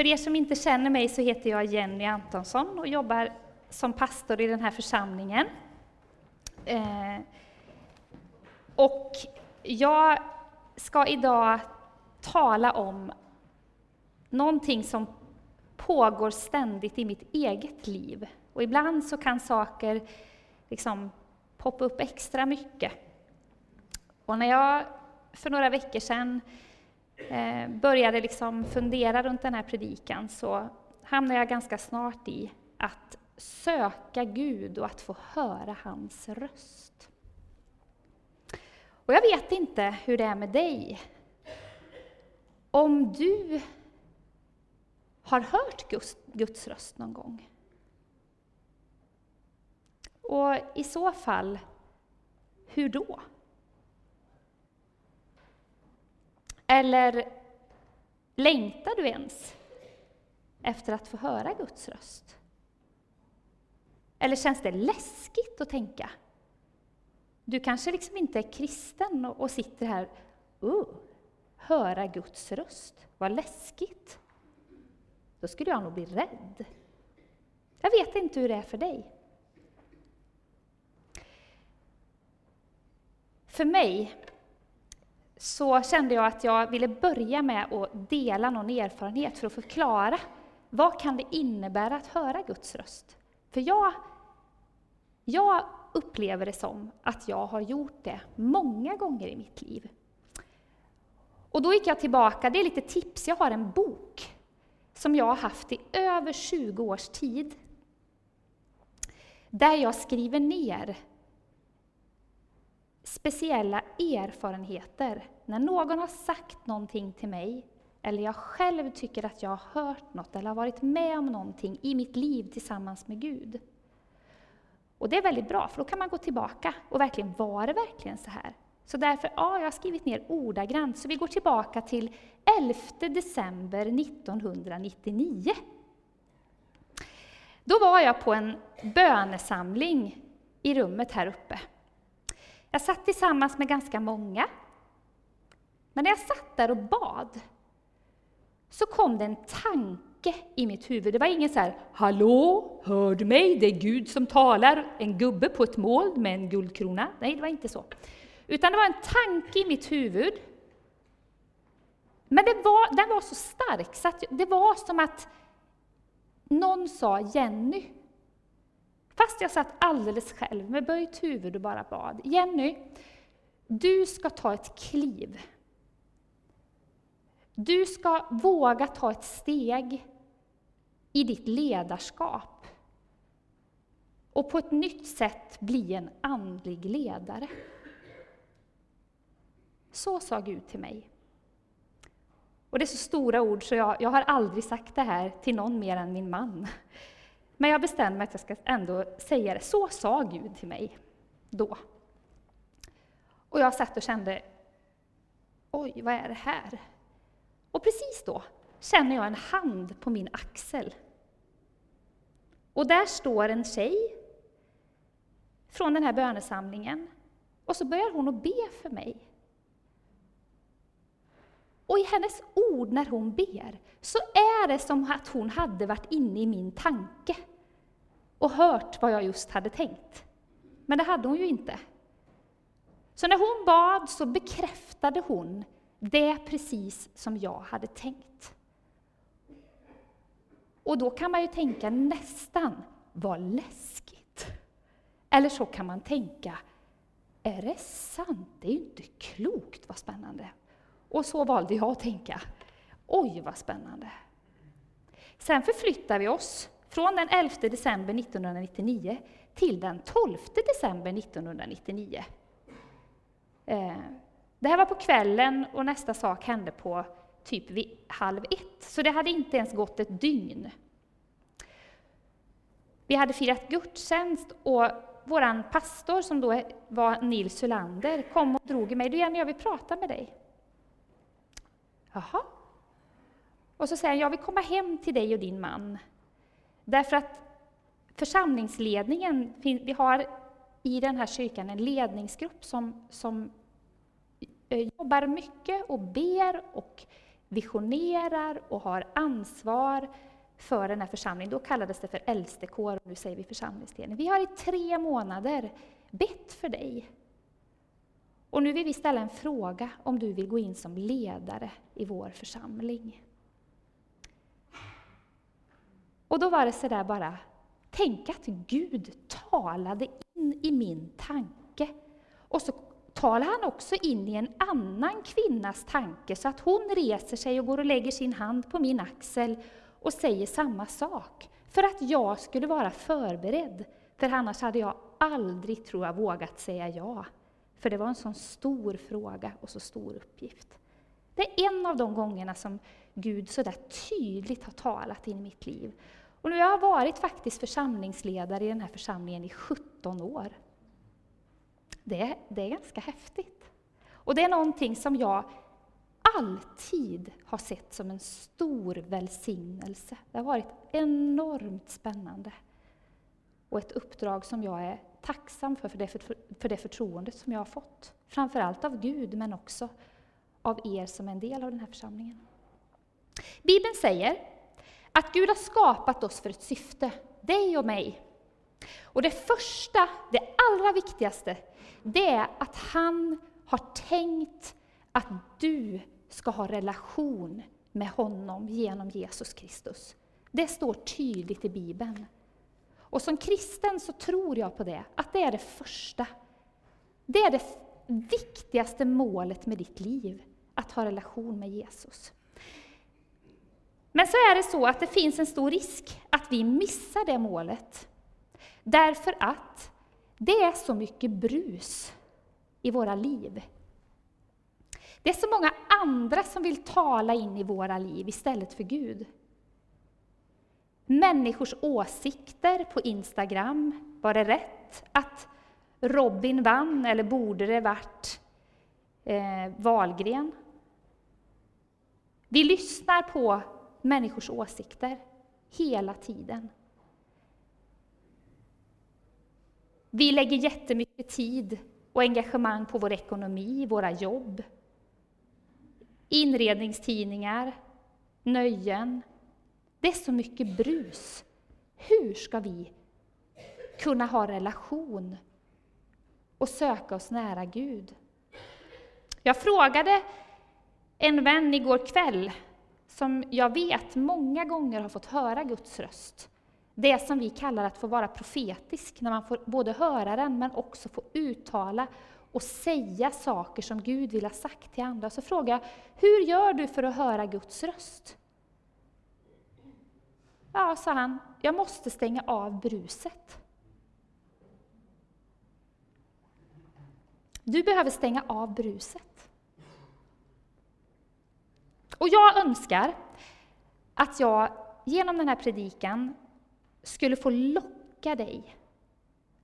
För er som inte känner mig så heter jag Jenny Antonsson och jobbar som pastor i den här församlingen. Eh, och jag ska idag tala om någonting som pågår ständigt i mitt eget liv. Och ibland så kan saker liksom poppa upp extra mycket. Och när jag för några veckor sedan eh, började liksom fundera runt den här predikan så hamnade jag ganska snart i att söka Gud och att få höra hans röst. Och jag vet inte hur det är med dig. Om du har hört Guds, Guds röst någon gång. Och i så fall, hur då? Eller längtar du ens efter att få höra Guds röst? Eller känns det läskigt att tänka? Du kanske liksom inte är kristen och sitter här, uh, höra Guds röst, vad läskigt. Då skulle jag nog bli rädd. Jag vet inte hur det är för dig. För mig så kände jag att jag ville börja med att dela någon erfarenhet för att förklara vad kan det innebära att höra Guds röst? För jag, jag upplever det som att jag har gjort det många gånger i mitt liv. Och då gick jag tillbaka, det är lite tips, jag har en bok som jag har haft i över 20 års tid. Där jag skriver ner speciella erfarenheter. När någon har sagt någonting till mig, eller jag själv tycker att jag har hört något eller har varit med om någonting i mitt liv tillsammans med Gud. Och det är väldigt bra, för då kan man gå tillbaka och verkligen, var det verkligen så här? Så därför, ja, jag har skrivit ner ordagrant, så vi går tillbaka till 11 december 1999. Då var jag på en bönesamling i rummet här uppe. Jag satt tillsammans med ganska många. Men när jag satt där och bad så kom det en tanke i mitt huvud. Det var ingen så här, ”Hallå, hör du mig? Det är Gud som talar”, en gubbe på ett moln med en guldkrona. Nej, det var inte så. Utan det var en tanke i mitt huvud. Men det var, den var så stark så att det var som att någon sa Jenny, Fast jag satt alldeles själv med böjt huvud och bara bad. Jenny, du ska ta ett kliv. Du ska våga ta ett steg i ditt ledarskap och på ett nytt sätt bli en andlig ledare. Så sa Gud till mig. Och det är så stora ord så jag, jag har aldrig sagt det här till någon mer än min man. Men jag bestämde mig att jag ska ändå säga det. Så sa Gud till mig då. Och jag satt och kände, oj, vad är det här? Och precis då känner jag en hand på min axel. Och där står en tjej från den här bönesamlingen. Och så börjar hon att be för mig. Och i hennes ord när hon ber, så är det som att hon hade varit inne i min tanke och hört vad jag just hade tänkt. Men det hade hon ju inte. Så när hon bad så bekräftade hon det precis som jag hade tänkt. Och då kan man ju tänka nästan, vad läskigt. Eller så kan man tänka, är det sant? Det är ju inte klokt, vad spännande. Och så valde jag att tänka, oj vad spännande. Sen förflyttar vi oss från den 11 december 1999 till den 12 december 1999. Eh, det här var på kvällen och nästa sak hände på typ vid halv ett, så det hade inte ens gått ett dygn. Vi hade firat gudstjänst och vår pastor, som då var Nils Hylander, kom och drog i mig. Du Jenny, jag vill prata med dig. Jaha. Och så säger han, jag vill komma hem till dig och din man. Därför att församlingsledningen, vi har i den här kyrkan en ledningsgrupp som, som eh, jobbar mycket och ber och visionerar och har ansvar för den här församlingen. Då kallades det för äldstekår, och nu säger vi församlingsledning. Vi har i tre månader bett för dig. Och nu vill vi ställa en fråga om du vill gå in som ledare i vår församling. Och då var det sådär bara, tänk att Gud talade in i min tanke. Och så talar han också in i en annan kvinnas tanke, så att hon reser sig och går och lägger sin hand på min axel och säger samma sak. För att jag skulle vara förberedd. För annars hade jag aldrig, tror jag, vågat säga ja. För det var en sån stor fråga och så stor uppgift. Det är en av de gångerna som Gud så där tydligt har talat in i mitt liv. Och nu har jag varit faktiskt församlingsledare i den här församlingen i 17 år. Det, det är ganska häftigt. Och det är någonting som jag alltid har sett som en stor välsignelse. Det har varit enormt spännande. Och ett uppdrag som jag är tacksam för, för det, för, för det förtroendet som jag har fått. Framförallt av Gud, men också av er som är en del av den här församlingen. Bibeln säger att Gud har skapat oss för ett syfte, dig och mig. Och det första, det allra viktigaste, det är att han har tänkt att du ska ha relation med honom genom Jesus Kristus. Det står tydligt i Bibeln. Och som kristen så tror jag på det, att det är det första. Det är det viktigaste målet med ditt liv, att ha relation med Jesus. Men så är det så att det finns en stor risk att vi missar det målet. Därför att det är så mycket brus i våra liv. Det är så många andra som vill tala in i våra liv istället för Gud. Människors åsikter på Instagram. Var det rätt att Robin vann, eller borde det varit eh, Valgren? Vi lyssnar på människors åsikter hela tiden. Vi lägger jättemycket tid och engagemang på vår ekonomi, våra jobb, inredningstidningar, nöjen. Det är så mycket brus. Hur ska vi kunna ha relation och söka oss nära Gud? Jag frågade en vän igår kväll, som jag vet många gånger har fått höra Guds röst. Det som vi kallar att få vara profetisk, när man får både höra den men också få uttala och säga saker som Gud vill ha sagt till andra. Så frågar jag, hur gör du för att höra Guds röst? Ja, sa han, jag måste stänga av bruset. Du behöver stänga av bruset. Och jag önskar att jag genom den här predikan skulle få locka dig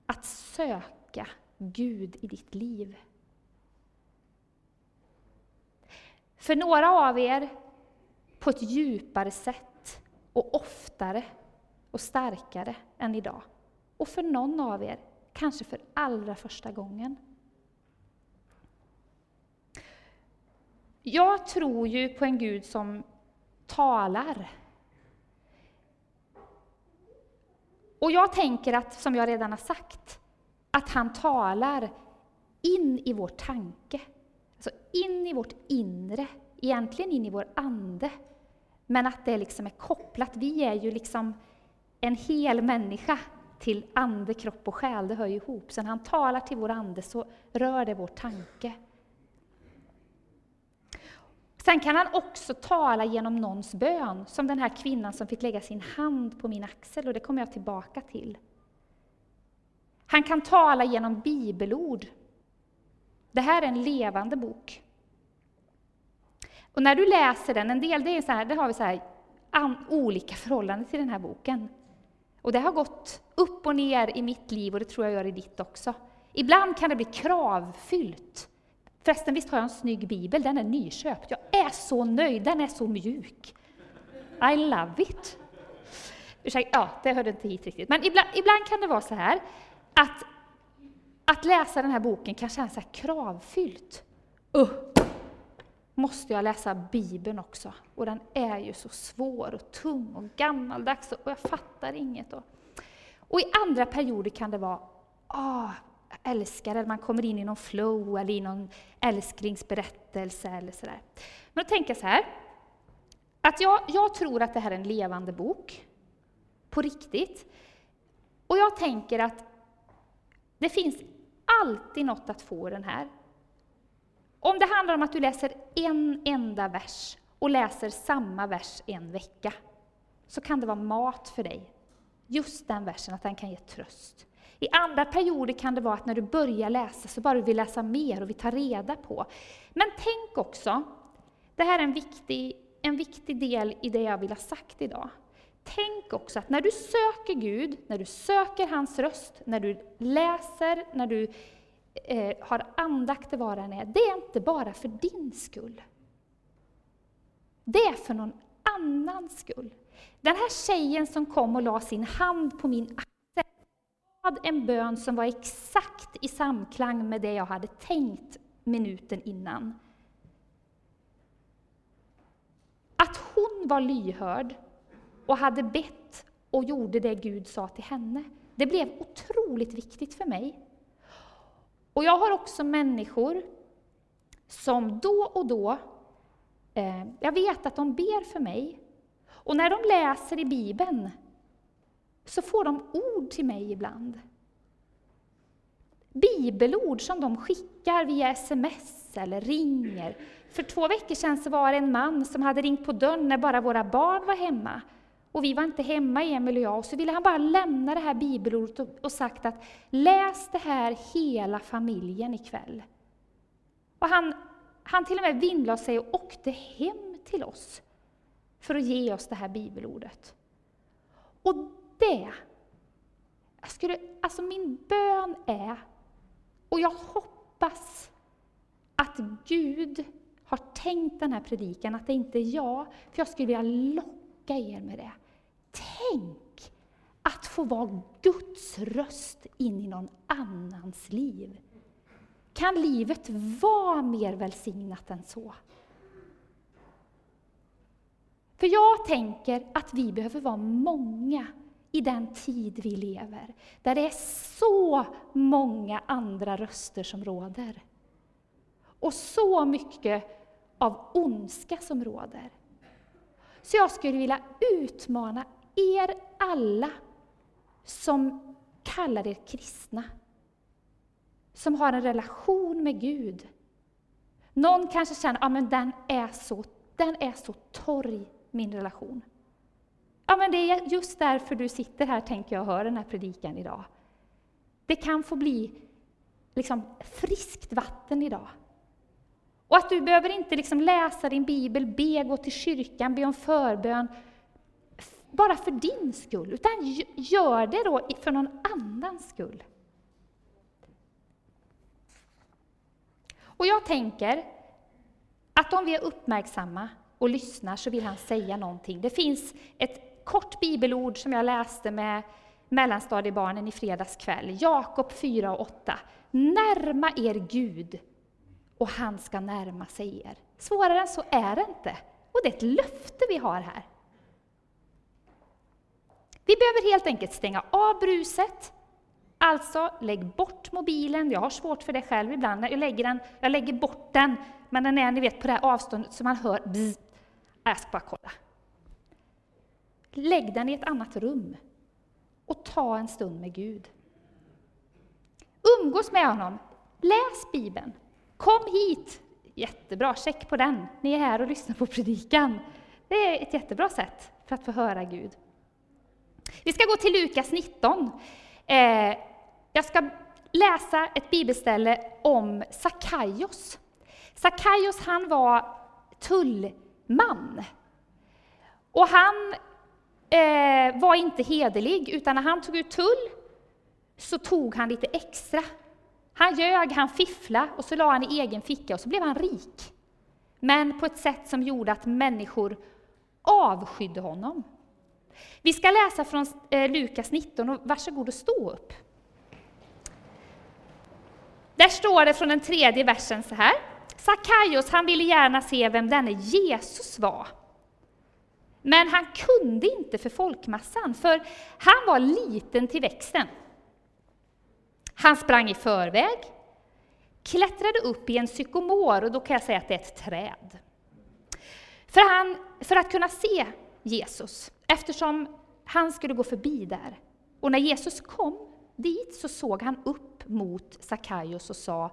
att söka Gud i ditt liv. För några av er på ett djupare sätt och oftare och starkare än idag. Och för någon av er kanske för allra första gången. Jag tror ju på en Gud som talar. Och jag tänker att, som jag redan har sagt, att han talar in i vår tanke. Alltså in i vårt inre, egentligen in i vår ande. Men att det liksom är kopplat. Vi är ju liksom en hel människa till ande, kropp och själ. Det hör ju ihop. Så när han talar till vår ande så rör det vår tanke. Sen kan han också tala genom någons bön, som den här kvinnan som fick lägga sin hand på min axel, och det kommer jag tillbaka till. Han kan tala genom bibelord. Det här är en levande bok. Och när du läser den, en del det är så här, det har vi så här, an, olika förhållanden till den här boken. Och det har gått upp och ner i mitt liv och det tror jag gör i ditt också. Ibland kan det bli kravfyllt. Förresten, visst har jag en snygg bibel, den är nyköpt. Jag är så nöjd, den är så mjuk. I love it. Ursäkta, ja, det hörde inte hit riktigt. Men ibland, ibland kan det vara så här att, att läsa den här boken kan kännas så kravfyllt. Uh, måste jag läsa Bibeln också. Och den är ju så svår och tung och gammaldags och jag fattar inget. Och, och i andra perioder kan det vara, ah, älskar eller man kommer in i någon flow eller i någon älsklingsberättelse eller sådär. Men då tänker jag så här, att jag, jag tror att det här är en levande bok, på riktigt. Och jag tänker att det finns alltid något att få i den här. Om det handlar om att du läser en enda vers och läser samma vers en vecka, så kan det vara mat för dig. Just den versen, att den kan ge tröst. I andra perioder kan det vara att när du börjar läsa så bara du vill läsa mer och vi tar reda på. Men tänk också, det här är en viktig, en viktig del i det jag vill ha sagt idag. Tänk också att när du söker Gud, när du söker hans röst, när du läser, när du eh, har andakt var han är, det är inte bara för din skull. Det är för någon annans skull. Den här tjejen som kom och la sin hand på min axel bad en bön som var exakt i samklang med det jag hade tänkt minuten innan. Att hon var lyhörd och hade bett och gjorde det Gud sa till henne, det blev otroligt viktigt för mig. Och jag har också människor som då och då, eh, jag vet att de ber för mig, och när de läser i Bibeln så får de ord till mig ibland. Bibelord som de skickar via sms eller ringer. För två veckor sedan så var det en man som hade ringt på dörren när bara våra barn var hemma. Och vi var inte hemma, Emil och jag, och så ville han bara lämna det här bibelordet och, sagt att läs det här hela familjen ikväll. Och han, han till och med vinnlade sig och åkte hem till oss för att ge oss det här bibelordet. Och det, jag skulle, alltså min bön är, och jag hoppas att Gud har tänkt den här predikan, att det inte är jag, för jag skulle vilja locka er med det. Tänk att få vara Guds röst in i någon annans liv. Kan livet vara mer välsignat än så? För jag tänker att vi behöver vara många i den tid vi lever, där det är så många andra röster som råder. Och så mycket av ondska som råder. Så jag skulle vilja utmana er alla som kallar er kristna, som har en relation med Gud. Någon kanske känner att ja, den, är så, den är så torr, min relation. Ja, men det är just därför du sitter här, tänker jag, och hör den här predikan idag. Det kan få bli liksom friskt vatten idag. Och att du behöver inte liksom läsa din bibel, be, gå till kyrkan, be om förbön, bara för din skull, utan gör det då för någon annans skull. Och jag tänker att om vi är uppmärksamma och lyssnar så vill han säga någonting. Det finns ett kort bibelord som jag läste med mellanstadiebarnen i fredags kväll, Jakob 4 och 8. Närma er Gud och han ska närma sig er. Svårare än så är det inte. Och det är ett löfte vi har här. Vi behöver helt enkelt stänga av bruset. Alltså, lägg bort mobilen. Jag har svårt för det själv ibland. Jag lägger, den, jag lägger bort den, men den är ni vet, på det här avståndet så man hör bzz. Jag ska bara kolla. Lägg den i ett annat rum och ta en stund med Gud. Umgås med honom. Läs Bibeln. Kom hit! Jättebra, check på den. Ni är här och lyssnar på predikan. Det är ett jättebra sätt för att få höra Gud. Vi ska gå till Lukas 19. Eh, jag ska läsa ett bibelställe om Sakaios. Sakaios han var tullman. Och han eh, var inte hederlig, utan när han tog ut tull så tog han lite extra. Han ljög, han fifflade och så la han i egen ficka och så blev han rik. Men på ett sätt som gjorde att människor avskydde honom. Vi ska läsa från eh, Lukas 19, och varsågod och stå upp. Där står det från den tredje versen så här. Sackaios, han ville gärna se vem denne Jesus var. Men han kunde inte för folkmassan, för han var liten till växten. Han sprang i förväg, klättrade upp i en sykomor, och då kan jag säga att det är ett träd. För, han, för att kunna se Jesus, eftersom han skulle gå förbi där. Och när Jesus kom dit så såg han upp mot Sackaios och sa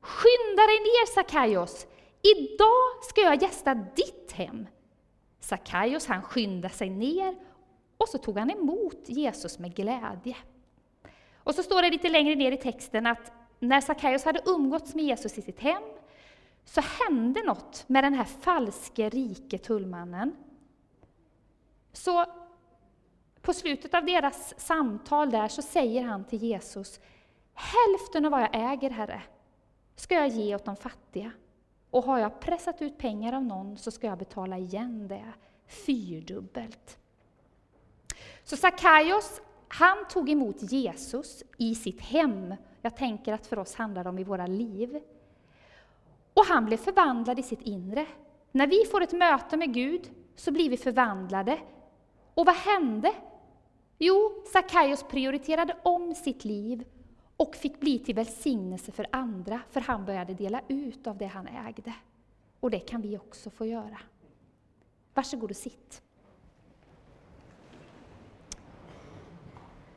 Skynda dig ner Sackaios! Idag ska jag gästa ditt hem. Sackaios han skyndade sig ner och så tog han emot Jesus med glädje. Och så står det lite längre ner i texten att när Sackaios hade umgåtts med Jesus i sitt hem så hände något med den här falske rike tullmannen. Så på slutet av deras samtal där så säger han till Jesus Hälften av vad jag äger, Herre, ska jag ge åt de fattiga. Och har jag pressat ut pengar av någon så ska jag betala igen det fyrdubbelt. Så Sackaios, han tog emot Jesus i sitt hem. Jag tänker att för oss handlar det om i våra liv. Och han blev förvandlad i sitt inre. När vi får ett möte med Gud så blir vi förvandlade. Och vad hände? Jo, Sackaios prioriterade om sitt liv och fick bli till välsignelse för andra, för han började dela ut av det han ägde. Och det kan vi också få göra. Varsågod och sitt.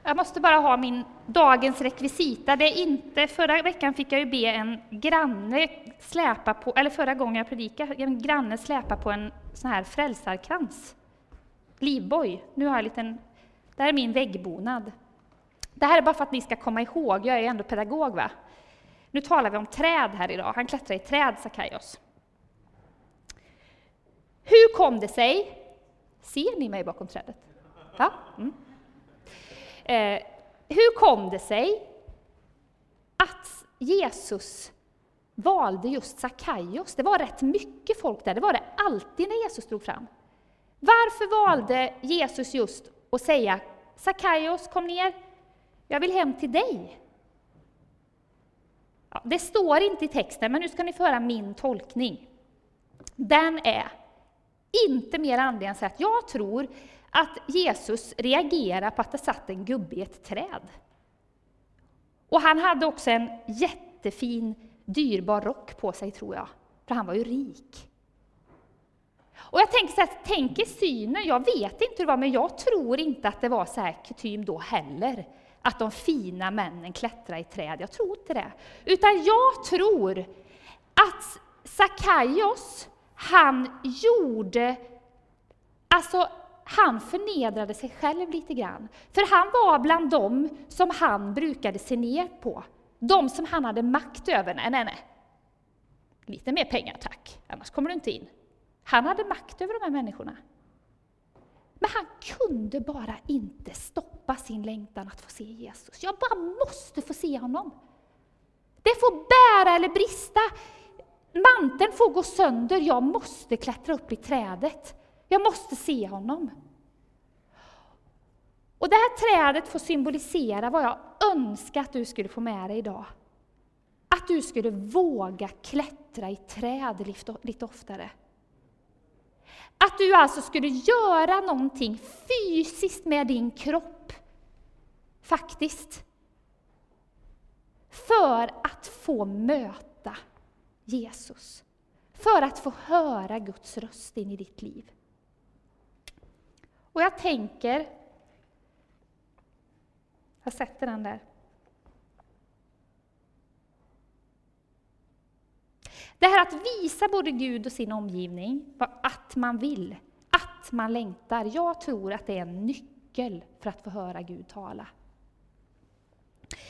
Jag måste bara ha min dagens rekvisita. Det är inte, förra veckan fick jag ju be en granne släpa på, eller förra gången jag predikade, en granne släpa på en sån här frälsarkrans. Livboj. Nu har jag en liten, det här är min väggbonad. Det här är bara för att ni ska komma ihåg, jag är ju ändå pedagog va. Nu talar vi om träd här idag, han klättrar i träd, Sakaios. Hur kom det sig, ser ni mig bakom trädet? Ja? Mm. Eh, hur kom det sig att Jesus valde just Sackaios? Det var rätt mycket folk där, det var det alltid när Jesus drog fram. Varför valde Jesus just att säga Sackaios, kom ner, jag vill hem till dig. Ja, det står inte i texten, men nu ska ni få höra min tolkning. Den är inte mer andlig än så att jag tror att Jesus reagerar på att det satt en gubbe i ett träd. Och han hade också en jättefin, dyrbar rock på sig, tror jag, för han var ju rik. Och jag tänker så här, tänk synen, jag vet inte hur det var, men jag tror inte att det var så här kutym då heller att de fina männen klättrar i träd. Jag tror inte det. Utan jag tror att Sackaios, han gjorde, alltså han förnedrade sig själv lite grann. För han var bland dem som han brukade se ner på. De som han hade makt över. Nej, nej, nej. Lite mer pengar tack, annars kommer du inte in. Han hade makt över de här människorna. Men han kunde bara inte stoppa sin längtan att få se Jesus. Jag bara måste få se honom. Det får bära eller brista. Manteln får gå sönder, jag måste klättra upp i trädet. Jag måste se honom. Och det här trädet får symbolisera vad jag önskar att du skulle få med dig idag. Att du skulle våga klättra i träd lite oftare. Att du alltså skulle göra någonting fysiskt med din kropp, faktiskt. För att få möta Jesus. För att få höra Guds röst in i ditt liv. Och jag tänker, jag sätter den där. Det här att visa både Gud och sin omgivning att man vill, att man längtar. Jag tror att det är en nyckel för att få höra Gud tala.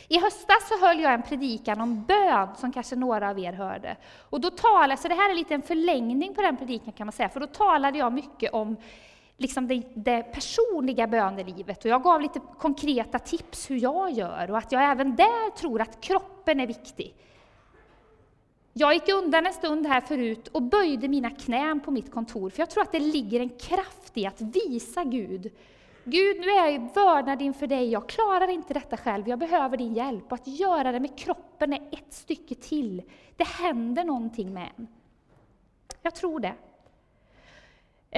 I höstas så höll jag en predikan om bön, som kanske några av er hörde. Och då talade, så det här är lite en förlängning på den predikan kan man säga, för då talade jag mycket om liksom det, det, personliga bönelivet och jag gav lite konkreta tips hur jag gör och att jag även där tror att kroppen är viktig. Jag gick undan en stund här förut och böjde mina knän på mitt kontor, för jag tror att det ligger en kraft i att visa Gud Gud, nu är jag vördnad inför dig, jag klarar inte detta själv, jag behöver din hjälp. Och att göra det med kroppen är ett stycke till. Det händer någonting med en. Jag tror det.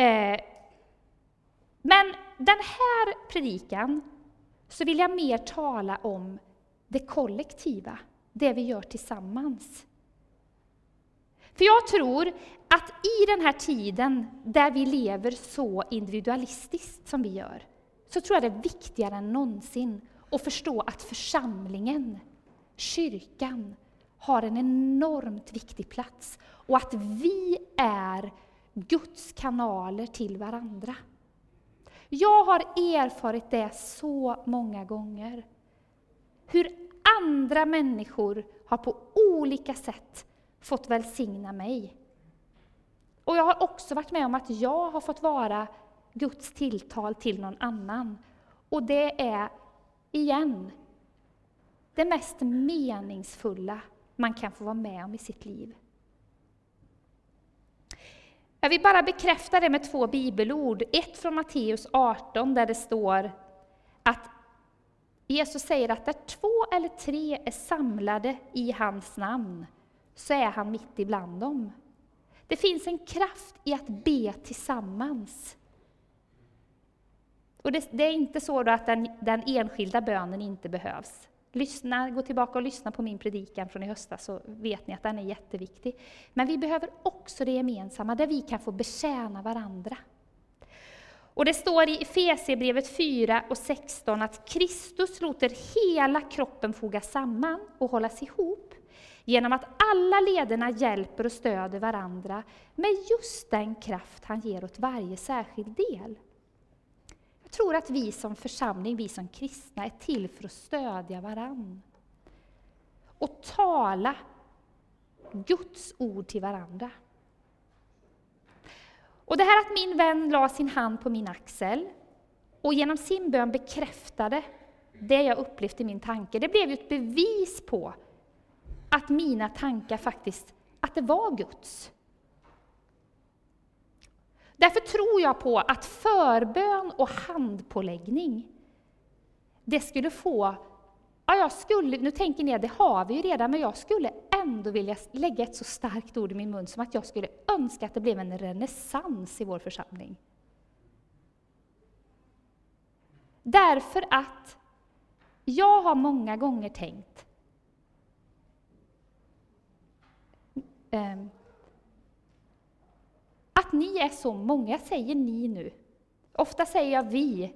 Eh, men den här predikan så vill jag mer tala om det kollektiva, det vi gör tillsammans. För jag tror att i den här tiden där vi lever så individualistiskt som vi gör, så tror jag det är viktigare än någonsin att förstå att församlingen, kyrkan, har en enormt viktig plats och att vi är Guds kanaler till varandra. Jag har erfarit det så många gånger. Hur andra människor har på olika sätt fått välsigna mig. Och jag har också varit med om att jag har fått vara Guds tilltal till någon annan. Och det är, igen, det mest meningsfulla man kan få vara med om i sitt liv. Jag vill bara bekräfta det med två bibelord. Ett från Matteus 18 där det står att Jesus säger att där två eller tre är samlade i hans namn så är han mitt ibland dem. Det finns en kraft i att be tillsammans. Och det, det är inte så att den, den, enskilda bönen inte behövs. Lyssna, gå tillbaka och lyssna på min predikan från i höstas så vet ni att den är jätteviktig. Men vi behöver också det gemensamma, där vi kan få betjäna varandra. Och det står i Efesierbrevet 4 och 16 att Kristus låter hela kroppen fogas samman och hållas ihop genom att alla lederna hjälper och stöder varandra med just den kraft han ger åt varje särskild del. Jag tror att vi som församling, vi som kristna, är till för att stödja varann. Och tala Guds ord till varandra. Och det här att min vän la sin hand på min axel och genom sin bön bekräftade det jag upplevt i min tanke, det blev ju ett bevis på att mina tankar faktiskt, att det var Guds. Därför tror jag på att förbön och handpåläggning, det skulle få Ja, jag skulle, nu tänker ni att det har vi ju redan, men jag skulle ändå vilja lägga ett så starkt ord i min mun som att jag skulle önska att det blev en renässans i vår församling. Därför att jag har många gånger tänkt Ehm, att ni är så många, jag säger ni nu. Ofta säger jag vi.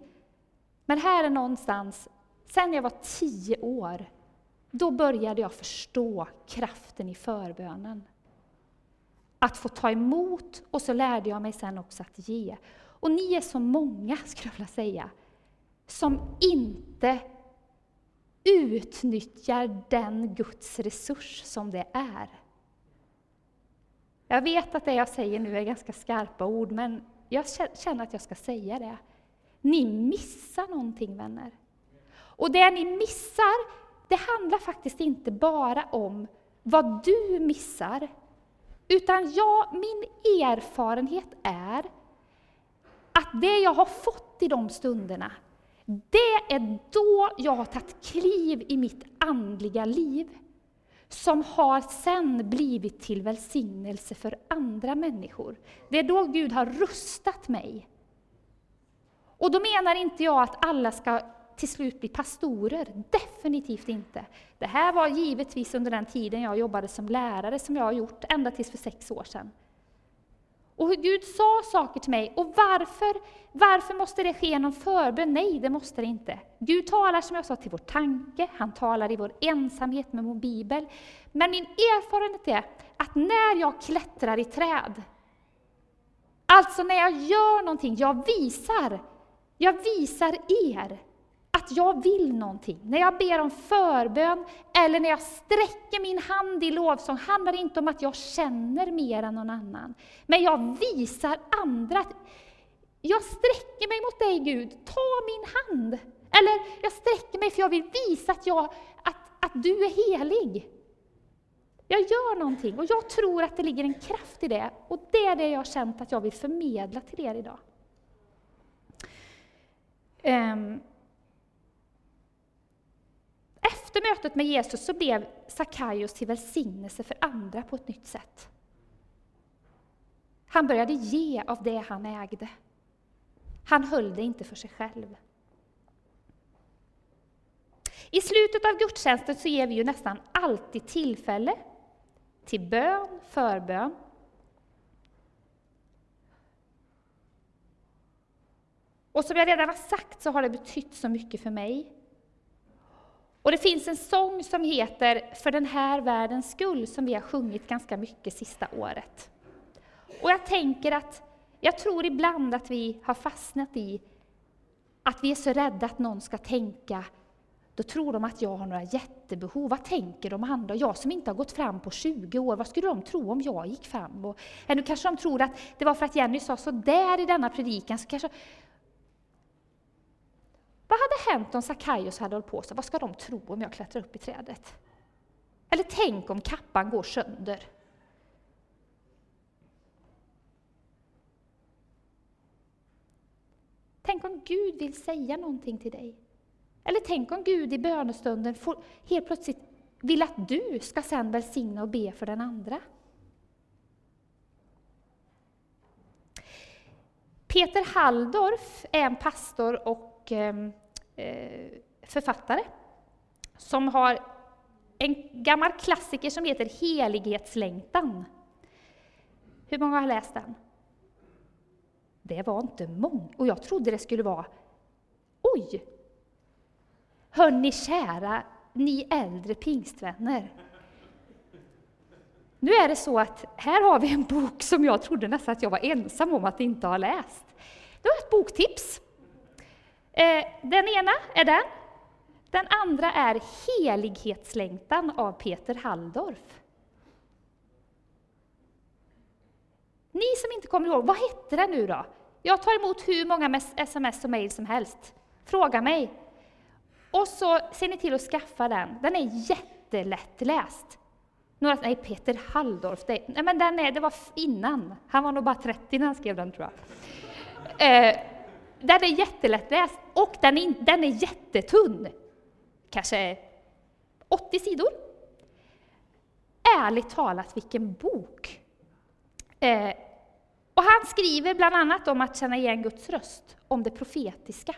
Men här är någonstans Sen jag var tio år, då började jag förstå kraften i förbönen. Att få ta emot, och så lärde jag mig sen också att ge. Och ni är så många, skulle jag vilja säga, som inte utnyttjar den Guds resurs som det är. Jag vet att det jag säger nu är ganska skarpa ord, men jag känner att jag ska säga det. Ni missar någonting, vänner. Och det ni missar, det handlar faktiskt inte bara om vad du missar, utan jag, min erfarenhet är att det jag har fått i de stunderna, det är då jag har tagit kliv i mitt andliga liv, som har sen blivit till välsignelse för andra människor. Det är då Gud har rustat mig. Och då menar inte jag att alla ska till slut bli pastorer. Definitivt inte. Det här var givetvis under den tiden jag jobbade som lärare, som jag har gjort ända tills för sex år sedan. Och hur Gud sa saker till mig. Och varför, varför måste det ske genom förbön? Nej, det måste det inte. Gud talar som jag sa till vår tanke, han talar i vår ensamhet med vår bibel. Men min erfarenhet är att när jag klättrar i träd, alltså när jag gör någonting, jag visar, jag visar er att jag vill någonting. När jag ber om förbön eller när jag sträcker min hand i lovsång handlar det inte om att jag känner mer än någon annan. Men jag visar andra att jag sträcker mig mot dig Gud, ta min hand. Eller jag sträcker mig för jag vill visa att, jag, att, att du är helig. Jag gör någonting och jag tror att det ligger en kraft i det. Och det är det jag har känt att jag vill förmedla till er idag. Um, efter mötet med Jesus så blev Sackaios till välsignelse för andra på ett nytt sätt. Han började ge av det han ägde. Han höll det inte för sig själv. I slutet av gudstjänsten så ger vi ju nästan alltid tillfälle till bön, förbön. Och som jag redan har sagt så har det betytt så mycket för mig. Och det finns en sång som heter För den här världens skull, som vi har sjungit ganska mycket sista året. Och jag tänker att, jag tror ibland att vi har fastnat i att vi är så rädda att någon ska tänka, då tror de att jag har några jättebehov. Vad tänker de andra? Jag som inte har gått fram på 20 år, vad skulle de tro om jag gick fram? Och, eller kanske de tror att det var för att Jenny sa så där i denna predikan, så kanske vad hade hänt om Sackaios hade hållit på så? Vad ska de tro om jag klättrar upp i trädet? Eller tänk om kappan går sönder? Tänk om Gud vill säga någonting till dig? Eller tänk om Gud i bönestunden får, helt plötsligt vill att du ska sen välsigna och be för den andra? Peter Halldorf är en pastor och eh, Eh, författare som har en gammal klassiker som heter Helighetslängtan. Hur många har läst den? Det var inte många, och jag trodde det skulle vara Oj! Hörni kära, ni äldre pingstvänner. Nu är det så att här har vi en bok som jag trodde nästan att jag var ensam om att inte ha läst. Det var ett boktips. Eh, den ena är den. Den andra är Helighetslängtan av Peter Halldorf. Ni som inte kommer ihåg, vad hette den nu då? Jag tar emot hur många sms och mejl som helst. Fråga mig. Och så ser ni till att skaffa den. Den är jättelättläst. Några, nej, Peter Halldorf, det, nej, men den är, det var innan. Han var nog bara 30 när han skrev den, tror jag. Eh, den är jättelättläst och den är, den är jättetunn. Kanske 80 sidor. Ärligt talat, vilken bok! Eh, och han skriver bland annat om att känna igen Guds röst, om det profetiska.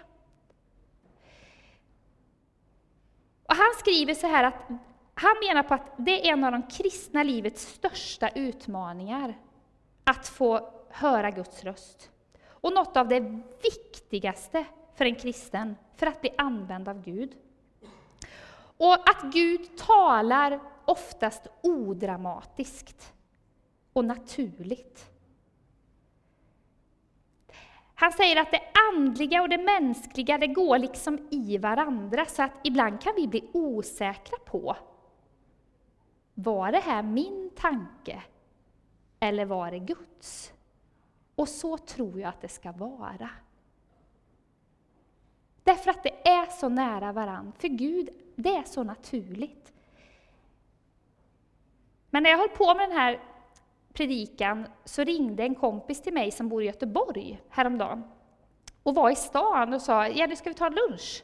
Och han skriver så här att han menar på att det är en av de kristna livets största utmaningar, att få höra Guds röst. Och något av det viktigaste för en kristen, för att bli använd av Gud. Och att Gud talar oftast odramatiskt och naturligt. Han säger att det andliga och det mänskliga det går liksom i varandra, så att ibland kan vi bli osäkra på var det här min tanke eller var det Guds? Och så tror jag att det ska vara. Därför att det är så nära varann. För Gud, det är så naturligt. Men när jag höll på med den här predikan så ringde en kompis till mig som bor i Göteborg häromdagen och var i stan och sa Jenny, ska vi ta lunch?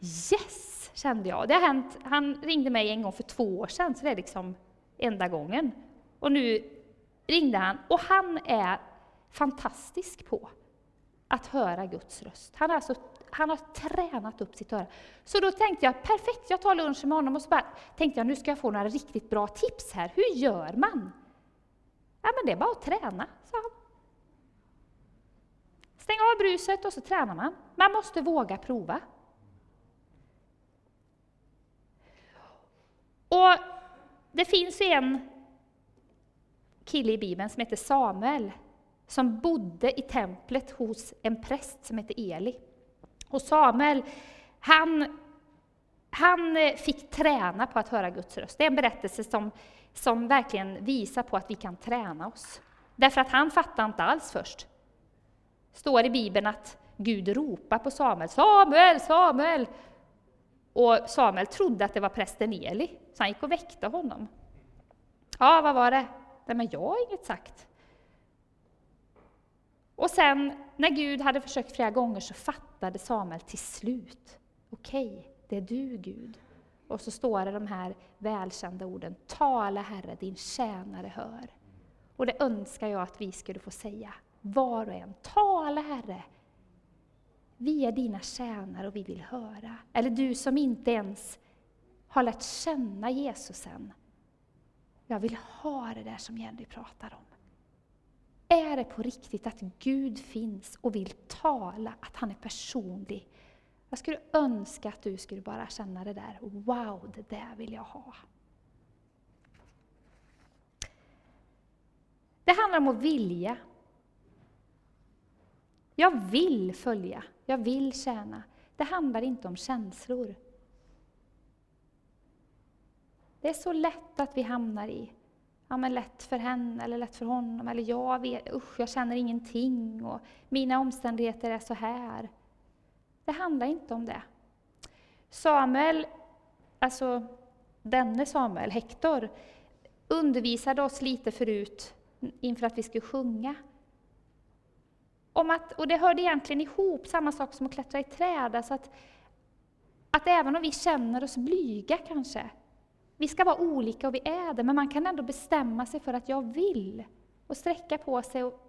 Yes, kände jag. Det har hänt. Han ringde mig en gång för två år sedan, så det är liksom enda gången. Och nu ringde han, och han är fantastisk på att höra Guds röst. Han, alltså, han har tränat upp sitt öra. Så då tänkte jag, perfekt, jag tar lunch med honom och så bara, tänkte jag, nu ska jag få några riktigt bra tips här. Hur gör man? Ja, men det är bara att träna, sa han. Stäng av bruset och så tränar man. Man måste våga prova. Och det finns en kille i Bibeln som hette Samuel, som bodde i templet hos en präst som hette Eli. Och Samuel, han, han eh, fick träna på att höra Guds röst. Det är en berättelse som, som verkligen visar på att vi kan träna oss. Därför att han fattade inte alls först. Det står i Bibeln att Gud ropar på Samuel, Samuel, Samuel! Och Samuel trodde att det var prästen Eli, så han gick och väckte honom. Ja, vad var det? Nej, men jag har inget sagt. Och sen när Gud hade försökt flera gånger så fattade Samuel till slut. Okej, okay, det är du Gud. Och så står det de här välkända orden. Tala Herre, din tjänare hör. Och det önskar jag att vi skulle få säga, var och en. Tala Herre, vi är dina tjänare och vi vill höra. Eller du som inte ens har lärt känna Jesus än. Jag vill ha det där som Jenny pratar om. Är det på riktigt att Gud finns och vill tala, att han är personlig? Jag skulle önska att du skulle bara känna det där, wow, det där vill jag ha. Det handlar om att vilja. Jag vill följa, jag vill tjäna. Det handlar inte om känslor. Det är så lätt att vi hamnar i, ja men lätt för henne eller lätt för honom, eller jag vet, usch jag känner ingenting och mina omständigheter är så här. Det handlar inte om det. Samuel, alltså denne Samuel, Hector, undervisade oss lite förut inför att vi skulle sjunga. Om att, och det hörde egentligen ihop, samma sak som att klättra i träd. Alltså att, att även om vi känner oss blyga kanske, vi ska vara olika och vi är det, men man kan ändå bestämma sig för att jag vill och sträcka på sig. Och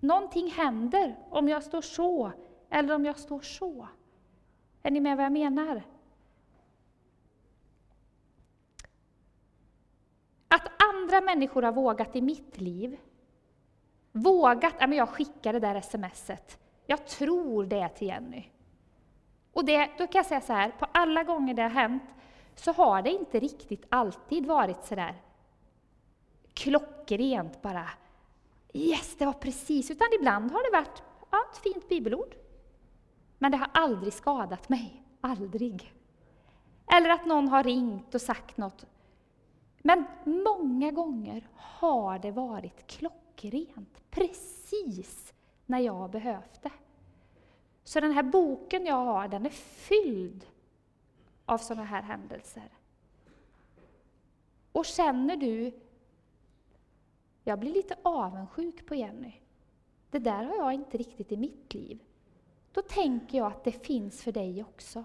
någonting händer om jag står så eller om jag står så. Är ni med vad jag menar? Att andra människor har vågat i mitt liv, vågat, ja men jag skickar det där smset, jag tror det till Jenny. Och det, då kan jag säga så här, på alla gånger det har hänt så har det inte riktigt alltid varit så där klockrent bara. Yes, det var precis. Utan ibland har det varit ja, ett fint bibelord. Men det har aldrig skadat mig. Aldrig. Eller att någon har ringt och sagt något. Men många gånger har det varit klockrent. Precis när jag behövt det. Så den här boken jag har, den är fylld av sådana här händelser. Och känner du, jag blir lite avundsjuk på Jenny. Det där har jag inte riktigt i mitt liv. Då tänker jag att det finns för dig också.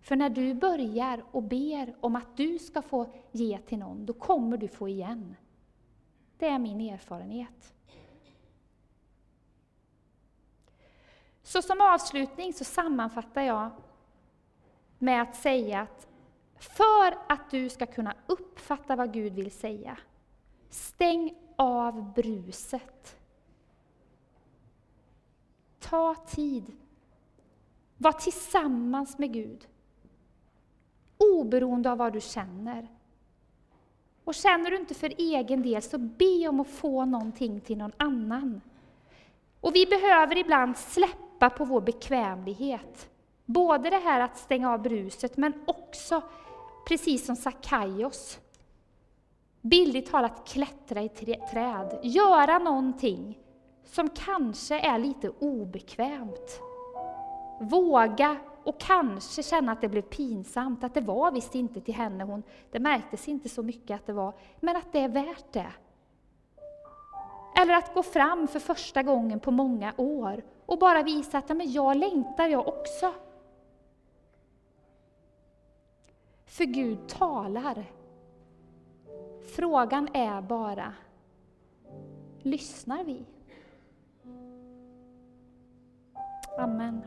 För när du börjar och ber om att du ska få ge till någon, då kommer du få igen. Det är min erfarenhet. Så som avslutning så sammanfattar jag med att säga att för att du ska kunna uppfatta vad Gud vill säga, stäng av bruset. Ta tid. Var tillsammans med Gud. Oberoende av vad du känner. Och känner du inte för egen del, så be om att få någonting till någon annan. Och vi behöver ibland släppa på vår bekvämlighet. Både det här att stänga av bruset, men också, precis som Sakaios, bildligt talat klättra i träd, göra någonting som kanske är lite obekvämt. Våga och kanske känna att det blev pinsamt, att det var visst inte till henne, hon, det märktes inte så mycket att det var, men att det är värt det. Eller att gå fram för första gången på många år och bara visa att ja, men jag längtar jag också. För Gud talar. Frågan är bara, lyssnar vi? Amen.